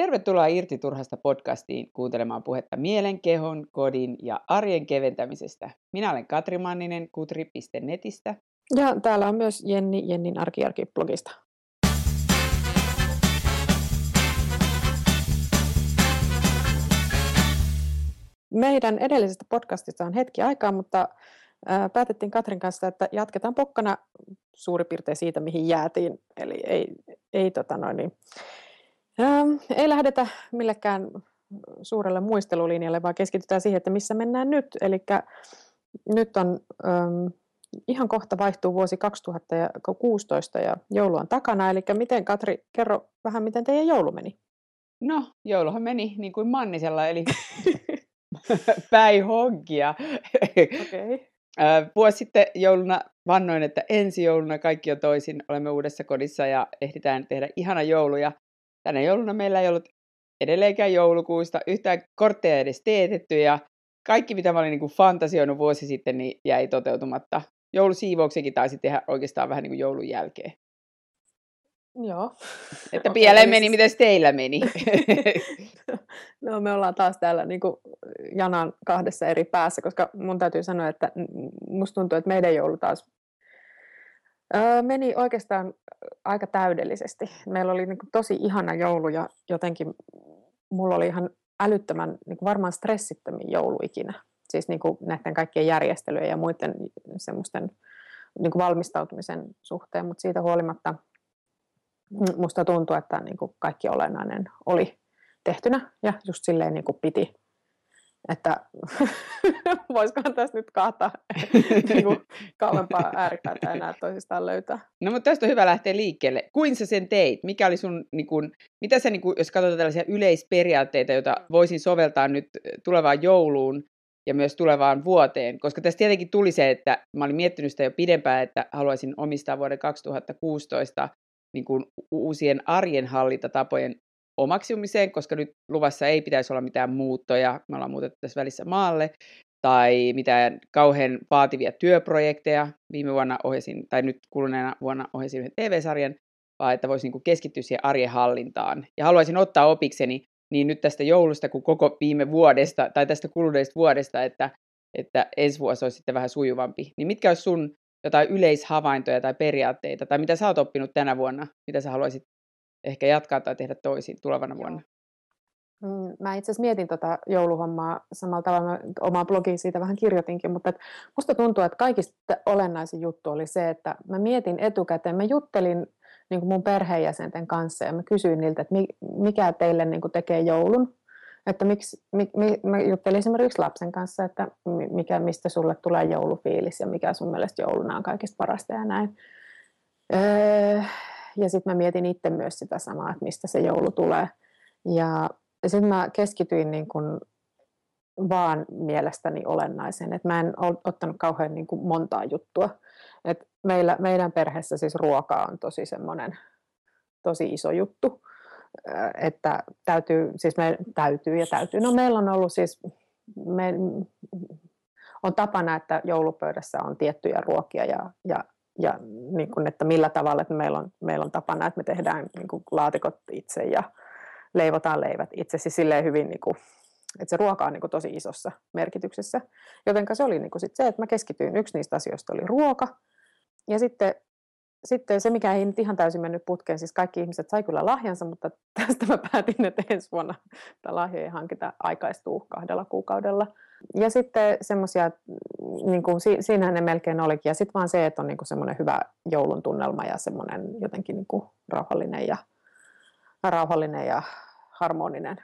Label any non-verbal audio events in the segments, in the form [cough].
Tervetuloa Irti Turhasta podcastiin kuuntelemaan puhetta mielen, kehon, kodin ja arjen keventämisestä. Minä olen Katri Manninen kutri.netistä. Ja täällä on myös Jenni Jennin arkiarki-blogista. Meidän edellisestä podcastista on hetki aikaa, mutta päätettiin Katrin kanssa, että jatketaan pokkana suurin piirtein siitä, mihin jäätiin. Eli ei, ei tota noin, niin, Ähm, ei lähdetä millekään suurelle muistelulinjalle, vaan keskitytään siihen, että missä mennään nyt. Eli nyt on ähm, ihan kohta vaihtuu vuosi 2016 ja joulu on takana. Eli miten Katri, kerro vähän, miten teidän joulu meni? No, jouluhan meni niin kuin Mannisella, eli [laughs] päihonkia. Okay. Vuosi sitten jouluna vannoin, että ensi jouluna kaikki on toisin. Olemme uudessa kodissa ja ehditään tehdä ihana jouluja tänä jouluna meillä ei ollut edelleenkään joulukuusta yhtään kortteja edes teetetty ja kaikki, mitä mä olin niin kuin fantasioinut vuosi sitten, niin jäi toteutumatta. Joulusiivouksenkin taisi tehdä oikeastaan vähän niin kuin joulun jälkeen. Joo. Että [laughs] pieleen meni, siis miten teillä meni? [laughs] no me ollaan taas täällä niin kuin janan kahdessa eri päässä, koska mun täytyy sanoa, että musta tuntuu, että meidän joulu taas Meni oikeastaan aika täydellisesti. Meillä oli niin kuin tosi ihana joulu ja jotenkin mulla oli ihan älyttömän niin kuin varmaan stressittömin joulu ikinä. Siis niin kuin näiden kaikkien järjestelyjen ja muiden semmoisten niin kuin valmistautumisen suhteen, mutta siitä huolimatta musta tuntuu, että niin kuin kaikki olennainen oli tehtynä ja just silleen niin kuin piti että [laughs] voisikohan tässä nyt kahta [laughs] niin kuin, kauempaa ääripäätä enää toisistaan löytää. No mutta tästä on hyvä lähteä liikkeelle. Kuin sä sen teit? Mikä oli sun, niin kuin, mitä sä, niin kuin, jos katsotaan tällaisia yleisperiaatteita, joita voisin soveltaa nyt tulevaan jouluun ja myös tulevaan vuoteen? Koska tässä tietenkin tuli se, että mä olin miettinyt sitä jo pidempään, että haluaisin omistaa vuoden 2016 niin kuin uusien arjen hallintatapojen omaksumiseen, koska nyt luvassa ei pitäisi olla mitään muuttoja, me ollaan muutettu tässä välissä maalle, tai mitään kauhean vaativia työprojekteja. Viime vuonna ohjasin, tai nyt kuluneena vuonna ohjasin yhden TV-sarjan, vaan että voisi niin keskittyä siihen arjen hallintaan. Ja haluaisin ottaa opikseni niin nyt tästä joulusta kuin koko viime vuodesta, tai tästä kuluneesta vuodesta, että, että ensi vuosi olisi sitten vähän sujuvampi. Niin mitkä olisi sun jotain yleishavaintoja tai periaatteita, tai mitä sä oot oppinut tänä vuonna, mitä sä haluaisit ehkä jatkaa tai tehdä toisin tulevana vuonna? Mm, mä itse asiassa mietin tuota jouluhommaa samalla tavalla, mä omaan blogiin siitä vähän kirjoitinkin, mutta et musta tuntuu, että kaikista olennaisin juttu oli se, että mä mietin etukäteen, mä juttelin niin mun perheenjäsenten kanssa ja mä kysyin niiltä, että mikä teille niin tekee joulun. Että miksi, mi, mi, mä juttelin esimerkiksi lapsen kanssa, että mikä, mistä sulle tulee joulufiilis ja mikä sun mielestä jouluna on kaikista parasta ja näin. Öö, ja sitten mä mietin itse myös sitä samaa, että mistä se joulu tulee. Ja sitten mä keskityin niin kun vaan mielestäni olennaisen, että mä en ottanut kauhean niin kuin montaa juttua. Et meillä, meidän perheessä siis ruoka on tosi semmoinen tosi iso juttu, että täytyy, siis me täytyy ja täytyy. No meillä on ollut siis, me, on tapana, että joulupöydässä on tiettyjä ruokia ja, ja ja niin kuin, että millä tavalla, että meillä on, meillä on tapana, että me tehdään niin kuin laatikot itse ja leivotaan leivät itse, siis silleen hyvin, niin kuin, että se ruoka on niin kuin tosi isossa merkityksessä. Joten se oli niin kuin sit se, että mä keskityin, yksi niistä asioista oli ruoka, ja sitten sitten se, mikä ei nyt ihan täysin mennyt putkeen, siis kaikki ihmiset sai kyllä lahjansa, mutta tästä mä päätin, että ensi vuonna tämä lahjojen hankinta aikaistuu kahdella kuukaudella. Ja sitten semmoisia, niin kuin, siinähän ne melkein olikin. Ja sitten vaan se, että on niin kuin semmoinen hyvä joulun tunnelma ja semmoinen jotenkin niin kuin rauhallinen, ja, rauhallinen ja harmoninen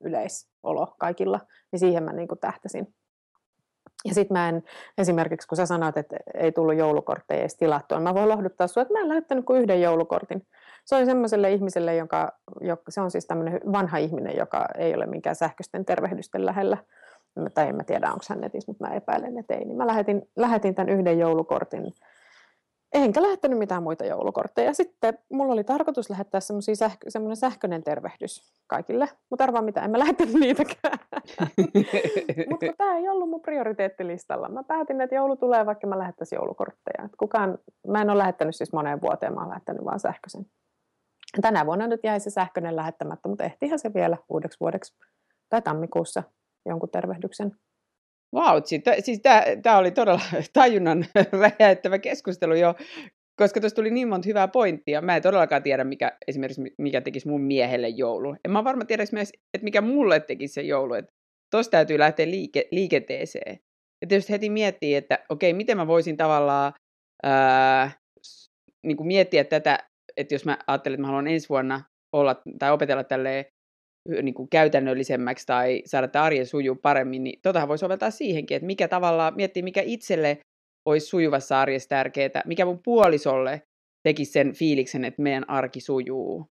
yleisolo kaikilla. Niin siihen mä niin kuin tähtäsin. Ja sitten mä en, esimerkiksi kun sä sanoit, että ei tullut joulukortteja edes tilattua, mä voin lohduttaa sinua, että mä en lähettänyt kuin yhden joulukortin. Se on semmoiselle ihmiselle, joka, se on siis tämmöinen vanha ihminen, joka ei ole minkään sähköisten tervehdysten lähellä. Tai en mä tiedä, onko hän netissä, mutta mä epäilen, että ei. Niin mä lähetin, lähetin tämän yhden joulukortin enkä lähettänyt mitään muita joulukortteja. Sitten mulla oli tarkoitus lähettää sähkö, semmoinen sähköinen tervehdys kaikille, mutta arvaa mitä, en mä lähettänyt niitäkään. [laughs] mutta tämä ei ollut mun prioriteettilistalla. Mä päätin, että joulu tulee, vaikka mä lähettäisin joulukortteja. Et kukaan, mä en ole lähettänyt siis moneen vuoteen, mä oon lähettänyt vaan sähköisen. Tänä vuonna nyt jäi se sähköinen lähettämättä, mutta ehtihän se vielä uudeksi vuodeksi tai tammikuussa jonkun tervehdyksen. Vau, wow, siis tämä oli todella [laughs] tajunnan [laughs] räjäyttävä keskustelu jo, koska tuossa tuli niin monta hyvää pointtia. Mä en todellakaan tiedä, mikä esimerkiksi mikä tekisi mun miehelle joulu. En mä varma tiedä että mikä mulle tekisi se joulu. Tuossa täytyy lähteä liike, liikenteeseen. Ja tietysti heti miettii, että okei, miten mä voisin tavallaan ää, niin kuin miettiä tätä, että jos mä ajattelen, että mä haluan ensi vuonna olla tai opetella tälleen niin kuin käytännöllisemmäksi tai saada tämä arjen sujuu paremmin, niin totahan voi soveltaa siihenkin, että mikä tavallaan, miettii mikä itselle olisi sujuvassa arjessa tärkeää, mikä mun puolisolle tekisi sen fiiliksen, että meidän arki sujuu.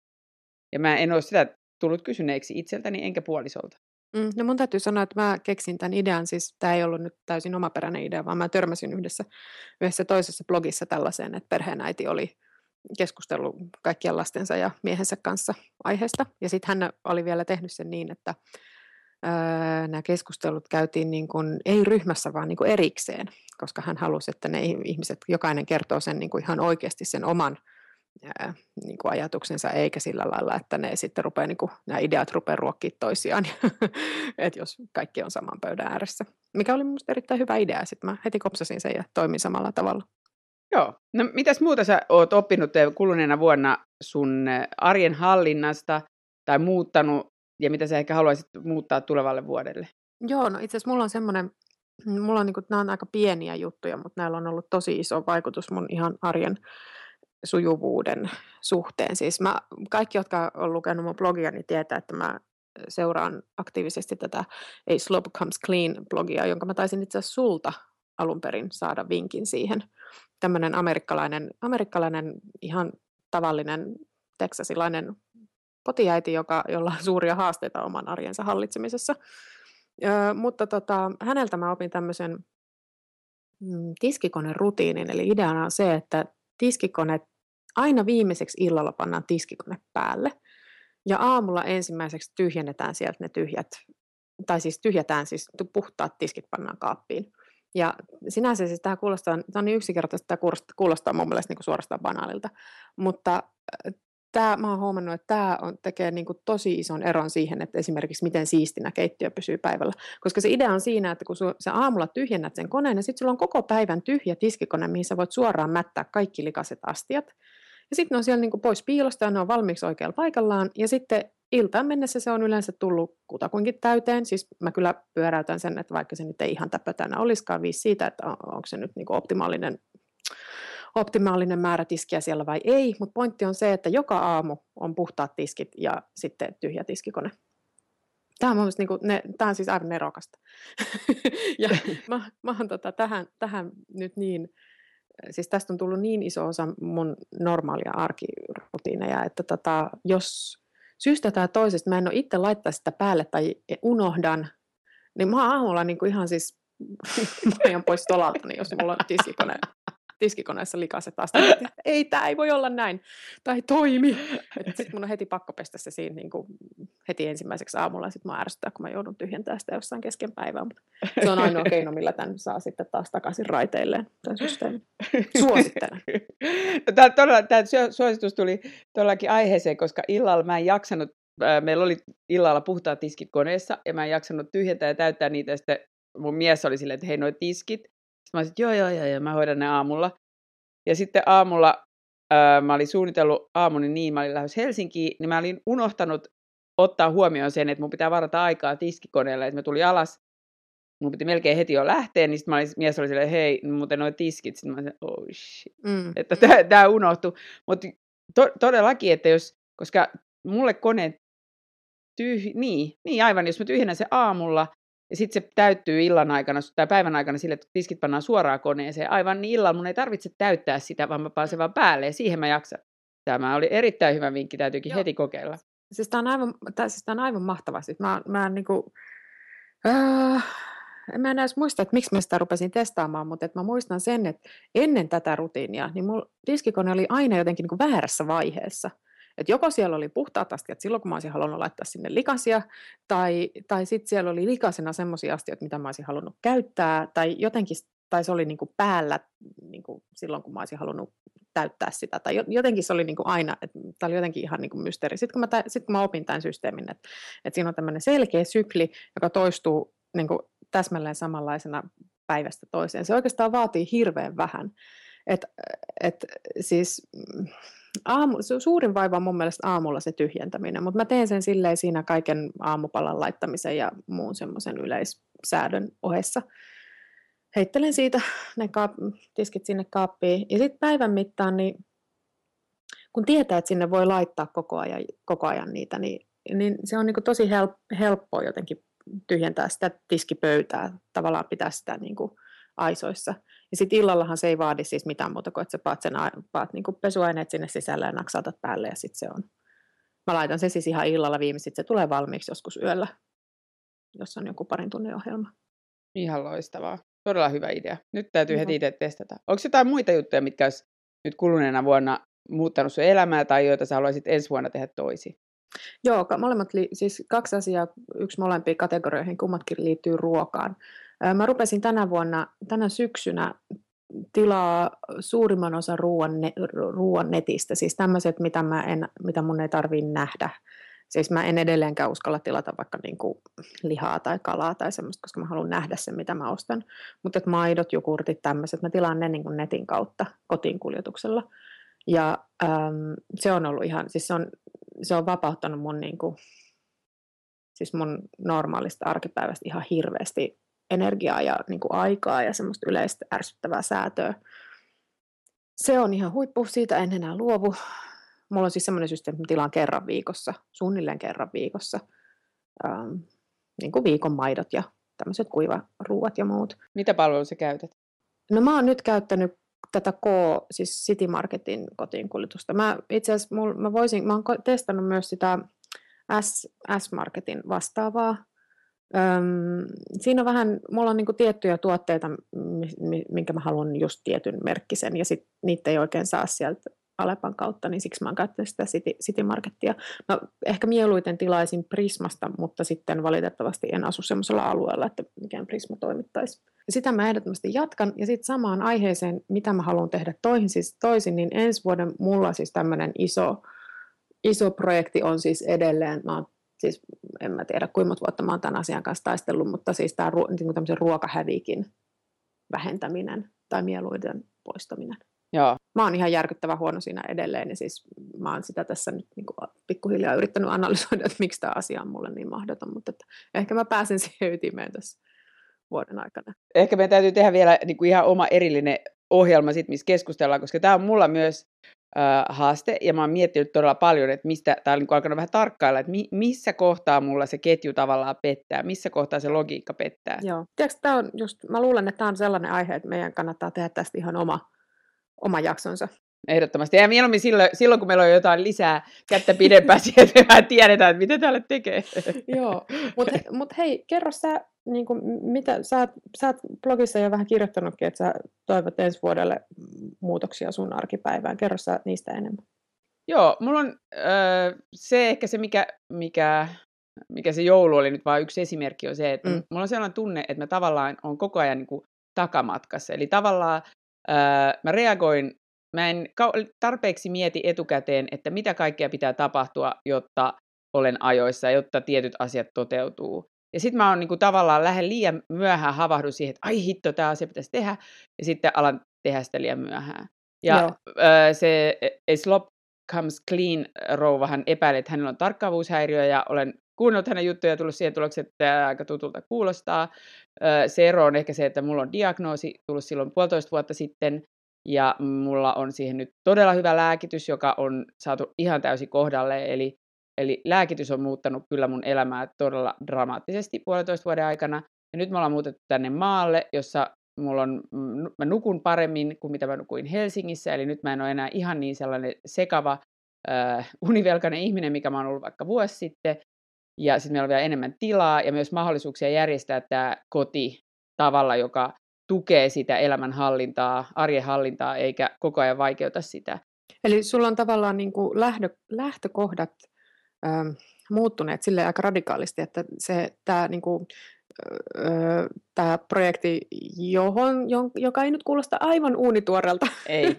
Ja mä en ole sitä tullut kysyneeksi itseltäni enkä puolisolta. Mm, no mun täytyy sanoa, että mä keksin tämän idean, siis tämä ei ollut nyt täysin omaperäinen idea, vaan mä törmäsin yhdessä, yhdessä toisessa blogissa tällaiseen, että perheenäiti oli keskustellut kaikkien lastensa ja miehensä kanssa aiheesta. Ja sitten hän oli vielä tehnyt sen niin, että ää, nämä keskustelut käytiin niin kuin, ei ryhmässä, vaan niin kuin erikseen, koska hän halusi, että ne ihmiset, jokainen kertoo sen niin kuin ihan oikeasti sen oman ää, niin kuin ajatuksensa, eikä sillä lailla, että ne sitten rupeaa, niin kuin, nämä ideat rupeaa ruokkimaan toisiaan, [laughs] että jos kaikki on saman pöydän ääressä. Mikä oli minusta erittäin hyvä idea, sitten mä heti kopsasin sen ja toimin samalla tavalla. Joo. No mitäs muuta sä oot oppinut kuluneena vuonna sun arjen hallinnasta tai muuttanut ja mitä sä ehkä haluaisit muuttaa tulevalle vuodelle? Joo, no itse asiassa mulla on semmoinen, mulla on niinku, nämä on aika pieniä juttuja, mutta näillä on ollut tosi iso vaikutus mun ihan arjen sujuvuuden suhteen. Siis mä, kaikki, jotka on lukenut mun blogia, niin tietää, että mä seuraan aktiivisesti tätä A Slope Comes Clean blogia, jonka mä taisin itse asiassa sulta alun perin saada vinkin siihen. Tämmöinen amerikkalainen, amerikkalainen ihan tavallinen teksasilainen kotiäiti, joka, jolla on suuria haasteita oman arjensa hallitsemisessa. Ö, mutta tota, häneltä mä opin tämmöisen mm, tiskikone-rutiinin, eli ideana on se, että tiskikone, aina viimeiseksi illalla pannaan tiskikone päälle, ja aamulla ensimmäiseksi tyhjennetään sieltä ne tyhjät, tai siis tyhjätään siis puhtaat tiskit pannaan kaappiin. Ja sinänsä siis tämä kuulostaa, tämä on niin yksinkertaisesti, tämä kuulostaa, kuulostaa mun mielestä niin suorastaan banaalilta, mutta tämä, mä oon huomannut, että tämä on, tekee niin kuin tosi ison eron siihen, että esimerkiksi miten siistinä keittiö pysyy päivällä. Koska se idea on siinä, että kun sä aamulla tyhjennät sen koneen, niin sitten sulla on koko päivän tyhjä tiskikone, mihin sä voit suoraan mättää kaikki likaset astiat. Ja sitten ne on siellä niin kuin pois piilosta ja ne on valmiiksi oikealla paikallaan. Ja sitten iltaan mennessä se on yleensä tullut kutakuinkin täyteen. Siis mä kyllä pyöräytän sen, että vaikka se nyt ei ihan täpötänä olisikaan viisi siitä, että onko se nyt niin optimaalinen optimaalinen määrä tiskiä siellä vai ei, mutta pointti on se, että joka aamu on puhtaat tiskit ja sitten tyhjä tiskikone. Tämä on, mun niin kuin, ne, tämä on siis aivan nerokasta. [laughs] ja mä, mä oon tota, tähän, tähän nyt niin, siis tästä on tullut niin iso osa mun normaalia arkirutiineja, että tota, jos syystä tai toisesta mä en ole itse laittaa sitä päälle tai unohdan, niin mä oon aamulla niin kuin ihan siis [laughs] mä ajan pois tolalta, niin jos mulla on tiskikone tiskikoneessa likaset asti. ei, tämä ei voi olla näin. Tai toimi. Sitten mun on heti pakko pestä se siinä niin kuin heti ensimmäiseksi aamulla. Sitten mä ärsyttää, kun mä joudun tyhjentämään sitä jossain kesken päivää. Mutta se on ainoa keino, millä tämän saa sitten taas takaisin raiteilleen, tämän systeemin. Suosittelen. Tämä, todella, tämä suositus tuli todellakin aiheeseen, koska illalla mä en jaksanut meillä oli illalla puhtaat tiskit koneessa ja mä en jaksanut tyhjentää ja täyttää niitä. Ja sitten mun mies oli silleen, että hei, noi tiskit, mä olisin, joo, joo, joo, joo, mä hoidan ne aamulla. Ja sitten aamulla ää, mä olin suunnitellut aamuni niin, mä olin lähes Helsinkiin, niin mä olin unohtanut ottaa huomioon sen, että mun pitää varata aikaa tiskikoneelle, että mä tulin alas, mun piti melkein heti jo lähteä, niin sitten mies oli silleen, hei, muuten noin tiskit, sitten mä olin, oh shit, mm. että tämä unohtui. Mutta to, todellakin, että jos, koska mulle kone tyh, niin, niin aivan, jos mä tyhjennän se aamulla, ja sitten se täyttyy illan aikana tai päivän aikana sille, että tiskit pannaan suoraan koneeseen. Aivan niin illalla mun ei tarvitse täyttää sitä, vaan mä pääsen vaan päälle ja siihen mä jaksan. Tämä oli erittäin hyvä vinkki, täytyykin Joo. heti kokeilla. Siis tämä on aivan, tää, siis tää on aivan mahtavaa. Siis mä, mä niin kuin, äh, mä en edes muista, että miksi mä sitä rupesin testaamaan, mutta että mä muistan sen, että ennen tätä rutiinia, niin mulla diskikone oli aina jotenkin niin kuin väärässä vaiheessa. Et joko siellä oli puhtaat astiat silloin, kun mä olisin halunnut laittaa sinne likasia, tai, tai sitten siellä oli likasena semmoisia astioita, mitä mä olisin halunnut käyttää, tai jotenkin tai se oli niin kuin päällä niin kuin silloin, kun mä olisin halunnut pysäyttää sitä. Tai jotenkin se oli niin kuin aina, että tämä oli jotenkin ihan niin kuin mysteeri. Sitten kun, mä, sit kun mä opin tämän systeemin, että, että siinä on tämmöinen selkeä sykli, joka toistuu niin kuin täsmälleen samanlaisena päivästä toiseen. Se oikeastaan vaatii hirveän vähän. Et, et, siis, mm, aamu, suurin vaiva on mun mielestä aamulla se tyhjentäminen, mutta mä teen sen silleen siinä kaiken aamupalan laittamisen ja muun semmoisen yleissäädön ohessa. Heittelen siitä ne kaap- tiskit sinne kaappiin ja sitten päivän mittaan, niin kun tietää, että sinne voi laittaa koko ajan, koko ajan niitä, niin, niin se on niin tosi help, helppoa jotenkin tyhjentää sitä tiskipöytää, tavallaan pitää sitä niin kuin aisoissa. Ja sitten illallahan se ei vaadi siis mitään muuta kuin, että sä paat, sen, paat niin kuin pesuaineet sinne sisälle ja naksautat päälle ja sitten se on. Mä laitan sen siis ihan illalla viimein, sitten se tulee valmiiksi joskus yöllä, jos on joku parin tunnin ohjelma. Ihan loistavaa. Todella hyvä idea. Nyt täytyy Joo. heti itse testata. Onko jotain muita juttuja, mitkä olisi nyt kuluneena vuonna muuttanut sun elämää tai joita sä haluaisit ensi vuonna tehdä toisin? Joo, molemmat, li- siis kaksi asiaa, yksi molempiin kategorioihin, kummatkin liittyy ruokaan. Mä rupesin tänä vuonna, tänä syksynä tilaa suurimman osan ruoan, ne, ruoan netistä, siis tämmöiset, mitä, mä en, mitä mun ei tarvii nähdä. Siis mä en edelleenkään uskalla tilata vaikka niin kuin lihaa tai kalaa tai semmoista, koska mä haluan nähdä sen, mitä mä ostan. Mutta maidot, jogurtit, tämmöiset, mä tilaan ne niin kuin netin kautta kotiin kuljetuksella. Ja äm, se on ollut ihan, siis se on, se on vapauttanut mun, niin kuin, siis mun normaalista arkipäivästä ihan hirveästi energiaa ja niin kuin aikaa ja semmoista yleistä ärsyttävää säätöä. Se on ihan huippu, siitä en enää luovu. Mulla on siis semmoinen systeemi, että tilaan kerran viikossa, suunnilleen kerran viikossa, ähm, niin kuin viikon maidot ja tämmöiset kuivaruuat ja muut. Mitä palvelua sä käytät? No mä oon nyt käyttänyt tätä K, siis City Marketin kotiinkuljetusta. Mä itse asiassa mä voisin, mä oon testannut myös sitä S, S-Marketin vastaavaa. Öm, siinä on vähän, mulla on niinku tiettyjä tuotteita, minkä mä haluan just tietyn merkkisen, ja sit niitä ei oikein saa sieltä Alepan kautta, niin siksi mä oon käyttänyt sitä City, City Markettia. No, ehkä mieluiten tilaisin Prismasta, mutta sitten valitettavasti en asu semmoisella alueella, että mikään Prisma toimittaisi. Sitä mä ehdottomasti jatkan. Ja sitten samaan aiheeseen, mitä mä haluan tehdä toisin, siis toisin, niin ensi vuoden mulla siis tämmöinen iso, iso projekti on siis edelleen, mä oon siis en mä tiedä kuinka monta vuotta mä oon tämän asian kanssa taistellut, mutta siis tämä niin tämmöisen ruokahävikin vähentäminen tai mieluiden poistaminen. Joo. Mä oon ihan järkyttävän huono siinä edelleen ja siis mä oon sitä tässä nyt niin kuin pikkuhiljaa yrittänyt analysoida, että miksi tämä asia on mulle niin mahdoton, mutta että ehkä mä pääsen [laughs] siihen ytimeen tässä vuoden aikana. Ehkä meidän täytyy tehdä vielä niin kuin ihan oma erillinen ohjelma, sit, missä keskustellaan, koska tämä on mulla myös haaste, ja mä oon miettinyt todella paljon, että mistä, tää on niin alkanut vähän tarkkailla, että mi, missä kohtaa mulla se ketju tavallaan pettää, missä kohtaa se logiikka pettää. Joo. Tiedätkö, tää on just, mä luulen, että tämä on sellainen aihe, että meidän kannattaa tehdä tästä ihan oma, oma jaksonsa. Ehdottomasti. Ja mieluummin silloin, silloin, kun meillä on jotain lisää kättä pidempää [laughs] että me tiedetään, että mitä täällä tekee. Joo, mutta mut hei, kerro sä, niin kuin, mitä, sä, sä oot blogissa jo vähän kirjoittanutkin, että sä toivot ensi vuodelle muutoksia sun arkipäivään. Kerro sä niistä enemmän. Joo, mulla on öö, se ehkä se, mikä, mikä, mikä se joulu oli nyt vain yksi esimerkki, on se, että mm. mulla on sellainen tunne, että mä tavallaan on koko ajan niin kuin takamatkassa. Eli tavallaan öö, mä reagoin mä en tarpeeksi mieti etukäteen, että mitä kaikkea pitää tapahtua, jotta olen ajoissa, jotta tietyt asiat toteutuu. Ja sitten mä oon niinku tavallaan lähden liian myöhään havahdu siihen, että ai hitto, tämä asia pitäisi tehdä, ja sitten alan tehdä sitä liian myöhään. Ja äh, se Slop Comes Clean rouvahan epäilee, että hänellä on tarkkaavuushäiriö, ja olen kuunnellut hänen juttuja ja tullut siihen tulokseen, että tämä aika tutulta kuulostaa. Äh, se ero on ehkä se, että mulla on diagnoosi tullut silloin puolitoista vuotta sitten, ja mulla on siihen nyt todella hyvä lääkitys, joka on saatu ihan täysin kohdalle. Eli, eli lääkitys on muuttanut kyllä mun elämää todella dramaattisesti puolitoista vuoden aikana. Ja nyt me ollaan muutettu tänne maalle, jossa mulla on, mä nukun paremmin kuin mitä mä nukuin Helsingissä. Eli nyt mä en ole enää ihan niin sellainen sekava, äh, [laughs] univelkainen ihminen, mikä mä oon ollut vaikka vuosi sitten. Ja sitten meillä on vielä enemmän tilaa ja myös mahdollisuuksia järjestää tämä koti tavalla, joka tukee sitä elämänhallintaa, arjen hallintaa, eikä koko ajan vaikeuta sitä. Eli sulla on tavallaan niin kuin lähtökohdat ähm, muuttuneet sille aika radikaalisti, että se, tämä niin kuin tämä projekti, johon, joka ei nyt kuulosta aivan uunituorelta. Ei. [laughs]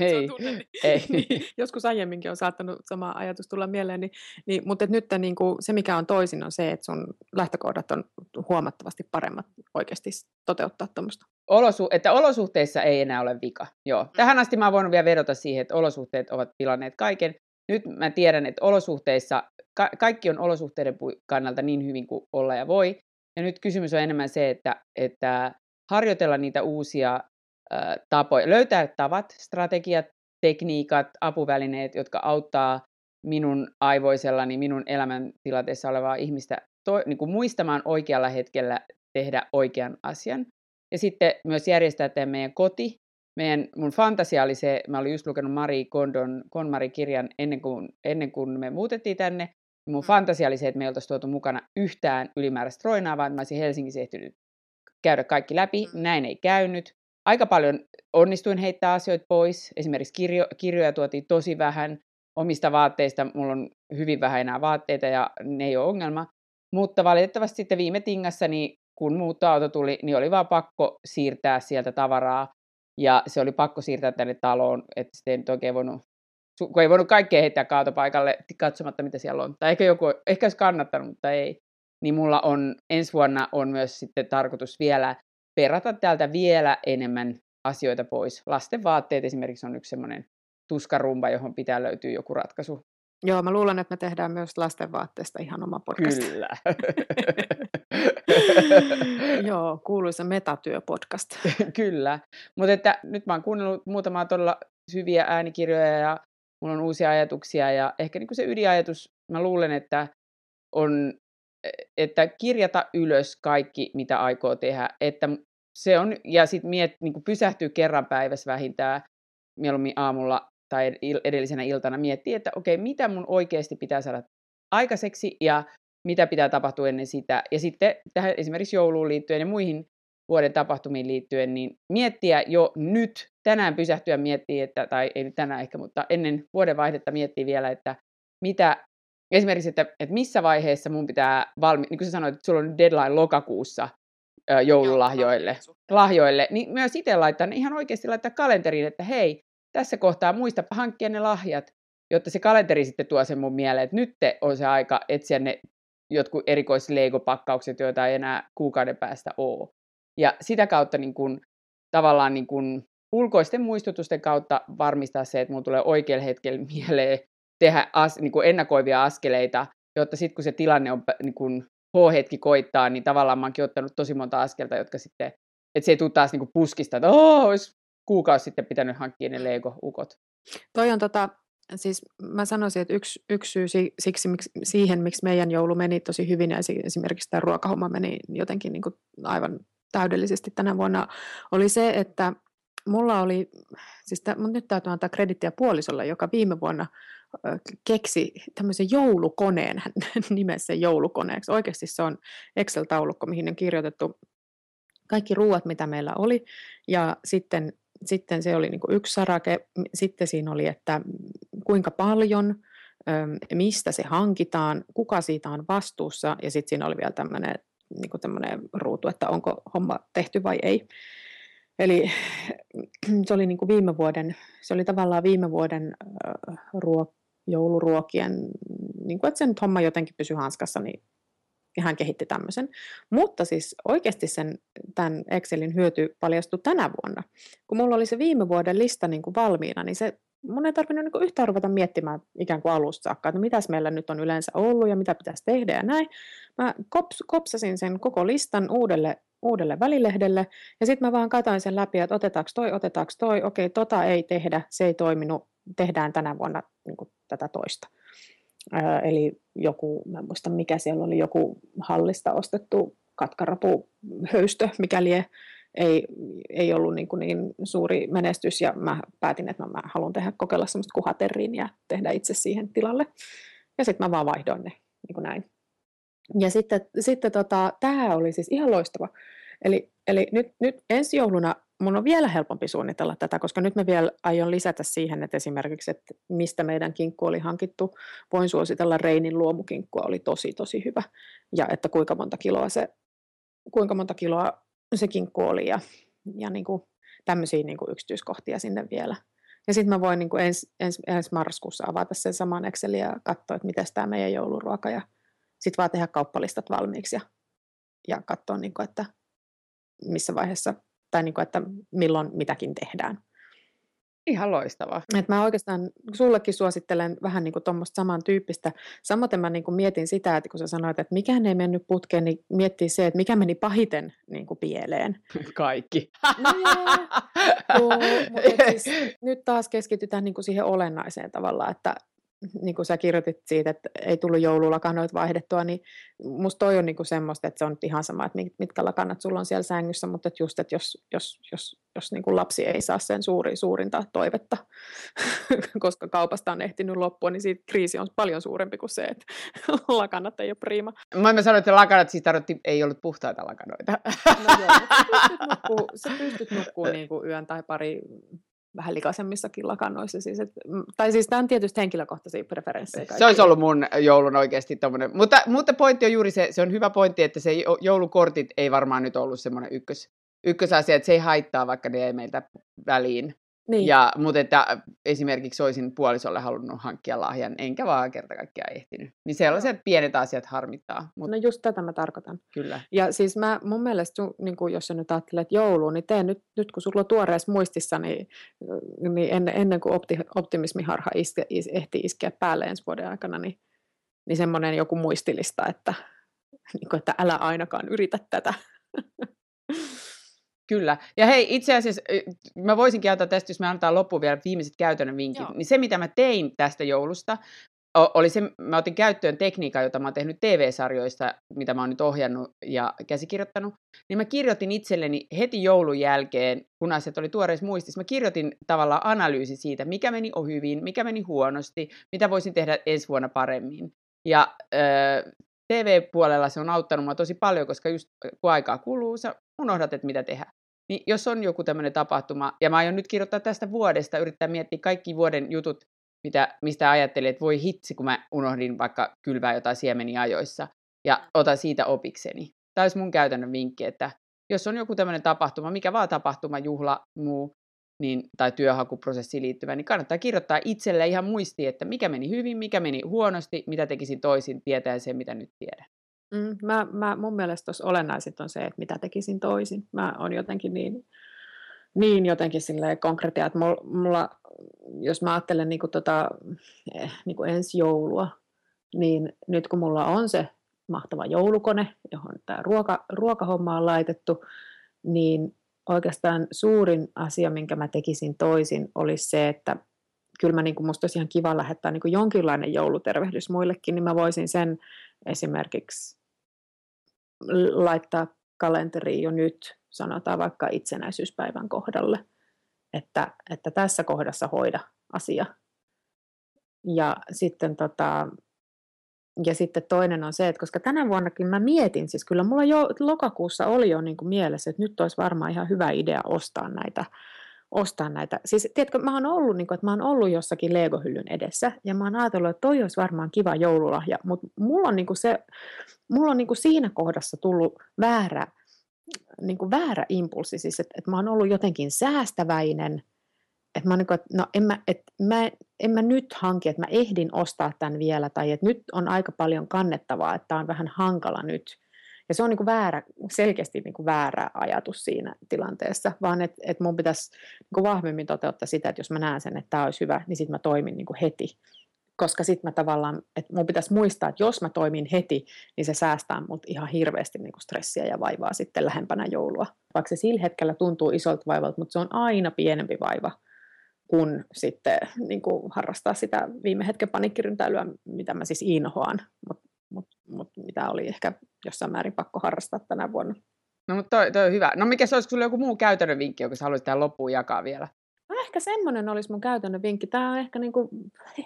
ei. Tunne, niin, ei. [laughs] Niin, joskus aiemminkin on saattanut sama ajatus tulla mieleen, niin, niin, mutta et nyt niin kuin, se mikä on toisin on se, että sun lähtökohdat on huomattavasti paremmat oikeasti toteuttaa tuommoista. Olosu- että olosuhteissa ei enää ole vika. Joo. Mm. Tähän asti mä voin vielä vedota siihen, että olosuhteet ovat pilanneet kaiken. Nyt mä tiedän, että olosuhteissa, ka- kaikki on olosuhteiden kannalta niin hyvin kuin olla ja voi. Ja nyt kysymys on enemmän se, että, että harjoitella niitä uusia ä, tapoja, löytää tavat, strategiat, tekniikat, apuvälineet, jotka auttaa minun aivoisellani, minun elämäntilanteessa olevaa ihmistä to, niin kuin muistamaan oikealla hetkellä tehdä oikean asian. Ja sitten myös järjestää tämä meidän koti. Meidän, mun fantasia oli se, mä olin just lukenut Marie Kondon KonMari-kirjan ennen kuin, ennen kuin me muutettiin tänne, Mun fantasia oli se, että me ei oltaisi tuotu mukana yhtään ylimääräistä roinaa, vaan mä olisin Helsingissä ehtinyt käydä kaikki läpi. Mm. Näin ei käynyt. Aika paljon onnistuin heittää asioita pois. Esimerkiksi kirjo, kirjoja tuotiin tosi vähän. Omista vaatteista mulla on hyvin vähän enää vaatteita ja ne ei ole ongelma. Mutta valitettavasti sitten viime tingassa, niin kun muuttoauto tuli, niin oli vaan pakko siirtää sieltä tavaraa. Ja se oli pakko siirtää tänne taloon, että sitten ei nyt oikein voinut kun ei voinut kaikkea heittää kaatopaikalle katsomatta, mitä siellä on. Tai ehkä joku, ehkä olisi kannattanut, mutta ei. Niin mulla on, ensi vuonna on myös sitten tarkoitus vielä perata täältä vielä enemmän asioita pois. Lasten vaatteet esimerkiksi on yksi semmoinen tuskarumba, johon pitää löytyä joku ratkaisu. Joo, mä luulen, että me tehdään myös lasten vaatteesta ihan oma podcast. Kyllä. [laughs] Joo, kuuluisa metatyöpodcast. [laughs] Kyllä, mutta että nyt mä oon kuunnellut muutamaa todella hyviä äänikirjoja ja mulla on uusia ajatuksia ja ehkä niin kuin se ydinajatus, mä luulen, että on, että kirjata ylös kaikki, mitä aikoo tehdä, että se on, ja sitten miet, niin pysähtyy kerran päivässä vähintään, mieluummin aamulla tai edellisenä iltana miettii, että okei, okay, mitä mun oikeasti pitää saada aikaiseksi ja mitä pitää tapahtua ennen sitä. Ja sitten tähän esimerkiksi jouluun liittyen ja muihin vuoden tapahtumiin liittyen, niin miettiä jo nyt, tänään pysähtyä miettiä, että, tai ei nyt tänään ehkä, mutta ennen vuodenvaihdetta miettiä vielä, että mitä esimerkiksi, että, että missä vaiheessa mun pitää valmi, niin kuin sä sanoit, että sulla on deadline lokakuussa joululahjoille, lahjoille, niin myös itse laittaa, ihan oikeasti laittaa kalenteriin, että hei, tässä kohtaa muista hankkia ne lahjat, jotta se kalenteri sitten tuo sen mun mieleen, että nyt on se aika etsiä ne jotkut erikoiset Lego-pakkaukset, joita ei enää kuukauden päästä ole. Ja sitä kautta niin kuin, tavallaan niin kuin, ulkoisten muistutusten kautta varmistaa se, että mulla tulee oikealla hetkellä [laughs] mieleen tehdä as, niin kuin ennakoivia askeleita, jotta sitten kun se tilanne on niin kuin H-hetki koittaa, niin tavallaan mä oonkin ottanut tosi monta askelta, jotka sitten, että se ei tule taas niin kuin puskista, että olisi kuukausi sitten pitänyt hankkia ne Lego-ukot. Toi on tota, siis mä sanoisin, että yksi, yksi syy siksi, miksi, siihen, miksi meidän joulu meni tosi hyvin ja esimerkiksi tämä ruokahomma meni jotenkin niin kuin aivan täydellisesti tänä vuonna, oli se, että mulla oli, siis t- nyt täytyy antaa kredittiä puolisolle, joka viime vuonna keksi tämmöisen joulukoneen [laughs] nimessä joulukoneeksi. Oikeasti se on Excel-taulukko, mihin on kirjoitettu kaikki ruuat, mitä meillä oli. Ja sitten, sitten se oli niin yksi sarake. Sitten siinä oli, että kuinka paljon, mistä se hankitaan, kuka siitä on vastuussa. Ja sitten siinä oli vielä tämmöinen niin tämmöinen ruutu, että onko homma tehty vai ei. Eli se oli niin kuin viime vuoden, se oli tavallaan viime vuoden ruo, jouluruokien, niin kuin, että sen homma jotenkin pysyi hanskassa, niin hän kehitti tämmöisen. Mutta siis oikeasti sen, tämän Excelin hyöty paljastui tänä vuonna. Kun mulla oli se viime vuoden lista niin kuin valmiina, niin se mun ei tarvinnut niin yhtään ruveta miettimään ikään kuin alusta saakka, että mitäs meillä nyt on yleensä ollut ja mitä pitäisi tehdä ja näin. Mä kops, kopsasin sen koko listan uudelle, uudelle välilehdelle ja sitten mä vaan katsoin sen läpi, että otetaanko toi, otetaanko toi, okei, tota ei tehdä, se ei toiminut, tehdään tänä vuonna niin tätä toista. Ää, eli joku, mä en muista mikä siellä oli, joku hallista ostettu katkarapu höystö, mikä lie ei, ei ollut niin, kuin niin suuri menestys ja mä päätin, että mä haluan tehdä kokeilla semmoista kuhaterriin ja tehdä itse siihen tilalle. Ja sitten mä vaan vaihdoin ne niin kuin näin. Ja sitten, sitten tota, tämä oli siis ihan loistava. Eli, eli nyt, nyt ensi jouluna mun on vielä helpompi suunnitella tätä, koska nyt mä vielä aion lisätä siihen, että esimerkiksi, että mistä meidän kinkku oli hankittu. Voin suositella Reinin luomukinkkua, oli tosi tosi hyvä. Ja että kuinka monta kiloa se kuinka monta kiloa se kinkku oli ja, ja niin kuin tämmöisiä niin kuin yksityiskohtia sinne vielä. Ja sitten mä voin niin kuin ens, ens, ensi marraskuussa avata sen saman Excelin ja katsoa, että miten tämä meidän jouluruoka ja sitten vaan tehdä kauppalistat valmiiksi ja, ja katsoa, niin kuin, että missä vaiheessa tai niin kuin, että milloin mitäkin tehdään. Ihan loistavaa. Et mä oikeastaan sullekin suosittelen vähän niin tuommoista samantyyppistä. Samoin mä niin kuin mietin sitä, että kun sä sanoit, että mikä ei mennyt putkeen, niin miettii se, että mikä meni pahiten niin kuin pieleen. [laughs] Kaikki. No [laughs] joo, mutta siis, nyt taas keskitytään niin kuin siihen olennaiseen tavallaan, että niin kuin sä kirjoitit siitä, että ei tullut joululakanoit vaihdettua, niin musta toi on niin kuin semmoista, että se on ihan sama, että mitkä lakanat sulla on siellä sängyssä, mutta että just, että jos, jos, jos, jos niin kuin lapsi ei saa sen suuri, suurinta toivetta, [laughs] koska kaupasta on ehtinyt loppua, niin siitä kriisi on paljon suurempi kuin se, että [laughs] lakanat ei ole prima. Mä, mä sanoin, että lakanat siis tarvitti, ei ollut puhtaita lakanoita. no joo, sä pystyt nukkuu, sä pystyt nukkuu niin kuin yön tai pari vähän likaisemmissakin lakanoissa. Siis, et, tai siis tämä on tietysti henkilökohtaisia preferenssejä. Se olisi ollut mun joulun oikeasti tommoinen. Mutta, mutta pointti on juuri se, se on hyvä pointti, että se joulukortit ei varmaan nyt ollut semmoinen ykkös, ykkösasia, että se ei haittaa, vaikka ne ei meiltä väliin. Niin. Ja, mutta että esimerkiksi olisin puolisolle halunnut hankkia lahjan, enkä vaan kerta kaikkiaan ehtinyt. Niin sellaiset no. pienet asiat harmittaa. Mut... No just tätä mä tarkoitan. Kyllä. Ja siis mä mun mielestä, niin kuin jos sä nyt ajattelet jouluun, niin tee nyt, nyt kun sulla on tuoreessa muistissa, niin, niin ennen, ennen kuin opti, optimismiharha iske, is, ehti iskeä päälle ensi vuoden aikana, niin, niin semmoinen joku muistilista, että, [laughs] niin kuin, että älä ainakaan yritä tätä. [laughs] Kyllä. Ja hei, itse asiassa mä voisin käyttää tästä, jos me antaa loppuun vielä viimeiset käytännön vinkit, Joo. niin se mitä mä tein tästä joulusta, oli se, mä otin käyttöön tekniikan, jota mä oon tehnyt TV-sarjoista, mitä mä oon nyt ohjannut ja käsikirjoittanut, niin mä kirjoitin itselleni heti joulun jälkeen, kun asiat oli tuoreessa muistissa, mä kirjoitin tavallaan analyysi siitä, mikä meni hyvin, mikä meni huonosti, mitä voisin tehdä ensi vuonna paremmin. Ja äh, TV-puolella se on auttanut mua tosi paljon, koska just kun aikaa kuluu, sä unohdat, että mitä tehdä. Niin jos on joku tämmöinen tapahtuma, ja mä aion nyt kirjoittaa tästä vuodesta, yrittää miettiä kaikki vuoden jutut, mitä, mistä ajattelin, että voi hitsi, kun mä unohdin vaikka kylvää jotain siemeniä ajoissa, ja ota siitä opikseni. Tämä olisi mun käytännön vinkki, että jos on joku tämmöinen tapahtuma, mikä vaan tapahtuma, juhla, muu, niin, tai työhakuprosessiin liittyvä, niin kannattaa kirjoittaa itselle ihan muisti, että mikä meni hyvin, mikä meni huonosti, mitä tekisin toisin, tietää sen, mitä nyt tiedän. Mm, mä, mä, mun mielestä tuossa olennaisit on se, että mitä tekisin toisin. Mä on jotenkin niin, niin jotenkin konkreettia, että mulla, mulla, jos mä ajattelen niin kuin tota, eh, niin kuin ensi joulua, niin nyt kun mulla on se mahtava joulukone, johon tämä ruoka, ruokahomma on laitettu, niin oikeastaan suurin asia, minkä mä tekisin toisin, olisi se, että kyllä mä, niin kuin, musta olisi ihan kiva lähettää niin kuin jonkinlainen joulutervehdys muillekin, niin mä voisin sen esimerkiksi laittaa kalenteriin jo nyt, sanotaan vaikka itsenäisyyspäivän kohdalle, että, että tässä kohdassa hoida asia. Ja sitten, tota, ja sitten toinen on se, että koska tänä vuonnakin mä mietin, siis kyllä mulla jo lokakuussa oli jo niin kuin mielessä, että nyt olisi varmaan ihan hyvä idea ostaa näitä ostaa näitä. Siis tiedätkö, mä oon ollut, niin kuin, että mä oon ollut jossakin Lego-hyllyn edessä ja mä oon ajatellut, että toi olisi varmaan kiva joululahja, mutta mulla on, niin kuin se, mulla on niin kuin siinä kohdassa tullut väärä, niin kuin väärä impulssi, siis että, että mä oon ollut jotenkin säästäväinen, että mä oon niin kuin, että no en mä, että mä, en mä nyt hanki, että mä ehdin ostaa tämän vielä, tai että nyt on aika paljon kannettavaa, että on vähän hankala nyt, ja se on niin kuin väärä, selkeästi niin kuin väärä ajatus siinä tilanteessa, vaan että et mun pitäisi niin kuin vahvemmin toteuttaa sitä, että jos mä näen sen, että tämä olisi hyvä, niin sitten mä toimin niin kuin heti. Koska sitten mä tavallaan, että mun pitäisi muistaa, että jos mä toimin heti, niin se säästää mut ihan hirveästi niin kuin stressiä ja vaivaa sitten lähempänä joulua. Vaikka se sillä hetkellä tuntuu isolta vaivalta, mutta se on aina pienempi vaiva kun sitten niin kuin harrastaa sitä viime hetken panikkiryntäilyä, mitä mä siis inhoan, mutta mut, mut mitä oli ehkä jossain määrin pakko harrastaa tänä vuonna. No mutta toi, toi on hyvä. No mikä se olisi, kun joku muu käytännön vinkki, joka sä haluaisit tähän loppuun jakaa vielä? No ehkä semmoinen olisi mun käytännön vinkki. Tämä on ehkä niin kuin,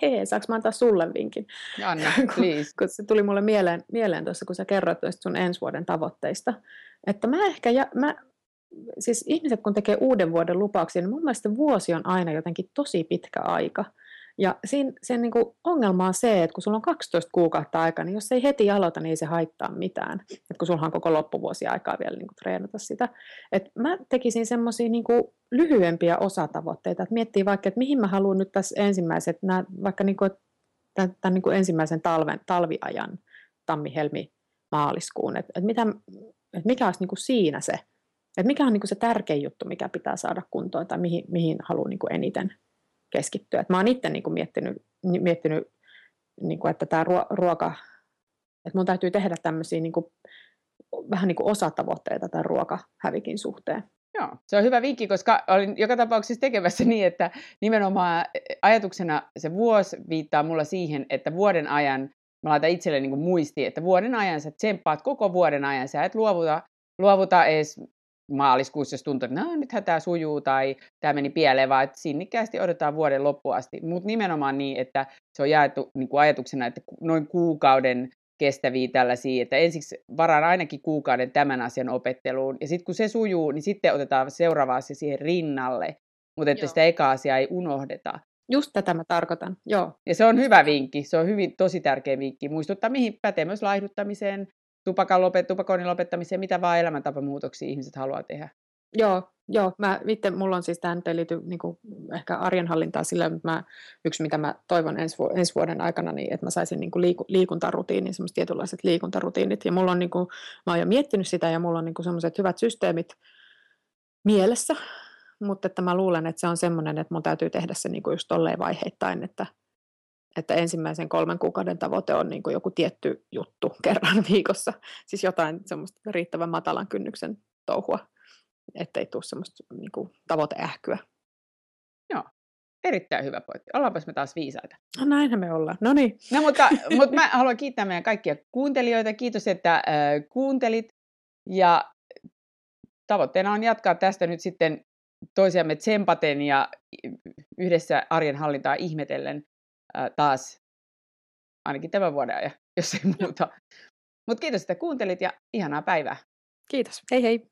hei, saanko mä antaa sulle vinkin? Anna, [laughs] please. kun se tuli mulle mieleen, mieleen tuossa, kun sä kerroit sun ensi vuoden tavoitteista. Että mä ehkä, ja, mä, siis ihmiset kun tekee uuden vuoden lupauksia, niin mun mielestä vuosi on aina jotenkin tosi pitkä aika. Ja siinä, sen niin kuin ongelma on se, että kun sulla on 12 kuukautta aikaa, niin jos ei heti aloita, niin ei se haittaa mitään. Et kun sulla on koko loppuvuosi aikaa vielä niin kuin treenata sitä. Et mä tekisin semmoisia niin lyhyempiä osatavoitteita, että miettii vaikka, että mihin mä haluan nyt tässä ensimmäiset, nää, vaikka niin kuin, tämän, tämän niin kuin ensimmäisen talven, talviajan, tammi, helmi, maaliskuun, että, että, mitä, että mikä olisi niin kuin siinä se, että mikä on niin kuin se tärkein juttu, mikä pitää saada kuntoon tai mihin, mihin haluaa niin kuin eniten keskittyä. Et mä oon itse niin miettinyt, miettinyt niin kuin, että tämä ruoka, että mun täytyy tehdä tämmöisiä niin kuin, vähän niin kuin osatavoitteita tämän ruokahävikin suhteen. Joo, se on hyvä vinkki, koska olin joka tapauksessa tekemässä niin, että nimenomaan ajatuksena se vuosi viittaa mulla siihen, että vuoden ajan mä laitan itselleni niin muisti, että vuoden ajan sä tsemppaat koko vuoden ajan, sä et luovuta, luovuta edes maaliskuussa, jos tuntuu, että no, nythän tämä sujuu tai tämä meni pieleen, vaan että sinnikkäästi odotetaan vuoden loppuun asti. Mutta nimenomaan niin, että se on jaettu niin kuin ajatuksena, että noin kuukauden kestäviä tällaisia, että ensiksi varaan ainakin kuukauden tämän asian opetteluun, ja sitten kun se sujuu, niin sitten otetaan seuraava asia siihen rinnalle, mutta että Joo. sitä eka asiaa ei unohdeta. Just tätä mä tarkoitan, joo. Ja se on hyvä vinkki, se on hyvin tosi tärkeä vinkki. Muistuttaa, mihin pätee myös laihduttamiseen, tupakan lopet, tupakoinnin lopettamiseen, mitä vaan elämäntapamuutoksia ihmiset haluaa tehdä. Joo, joo. Mä, itse, mulla on siis tämä nyt liity niin kuin, ehkä arjenhallintaa sillä, mutta mä, yksi mitä mä toivon ensi, vu- ensi vuoden aikana, niin että mä saisin niin kuin liiku, liikuntarutiinin, semmoiset tietynlaiset liikuntarutiinit. Ja mulla on, niin kuin, mä oon jo miettinyt sitä ja mulla on niin semmoiset hyvät systeemit mielessä, mutta että mä luulen, että se on semmoinen, että mun täytyy tehdä se niin kuin just tolleen vaiheittain, että, että ensimmäisen kolmen kuukauden tavoite on niin kuin joku tietty juttu [laughs] kerran viikossa. Siis jotain semmoista riittävän matalan kynnyksen touhua, ettei tule semmoista niin kuin tavoiteähkyä. Joo, erittäin hyvä pointti. Ollaanpas me taas viisaita. No näinhän me ollaan. No niin. No mutta, [laughs] mutta mä haluan kiittää meidän kaikkia kuuntelijoita. Kiitos, että äh, kuuntelit. Ja tavoitteena on jatkaa tästä nyt sitten toisiamme tsempaten ja yhdessä arjen hallintaa ihmetellen ää, taas ainakin tämän vuoden ajan, [laughs] jos ei muuta. Mutta kiitos, että kuuntelit ja ihanaa päivää. Kiitos. Hei hei.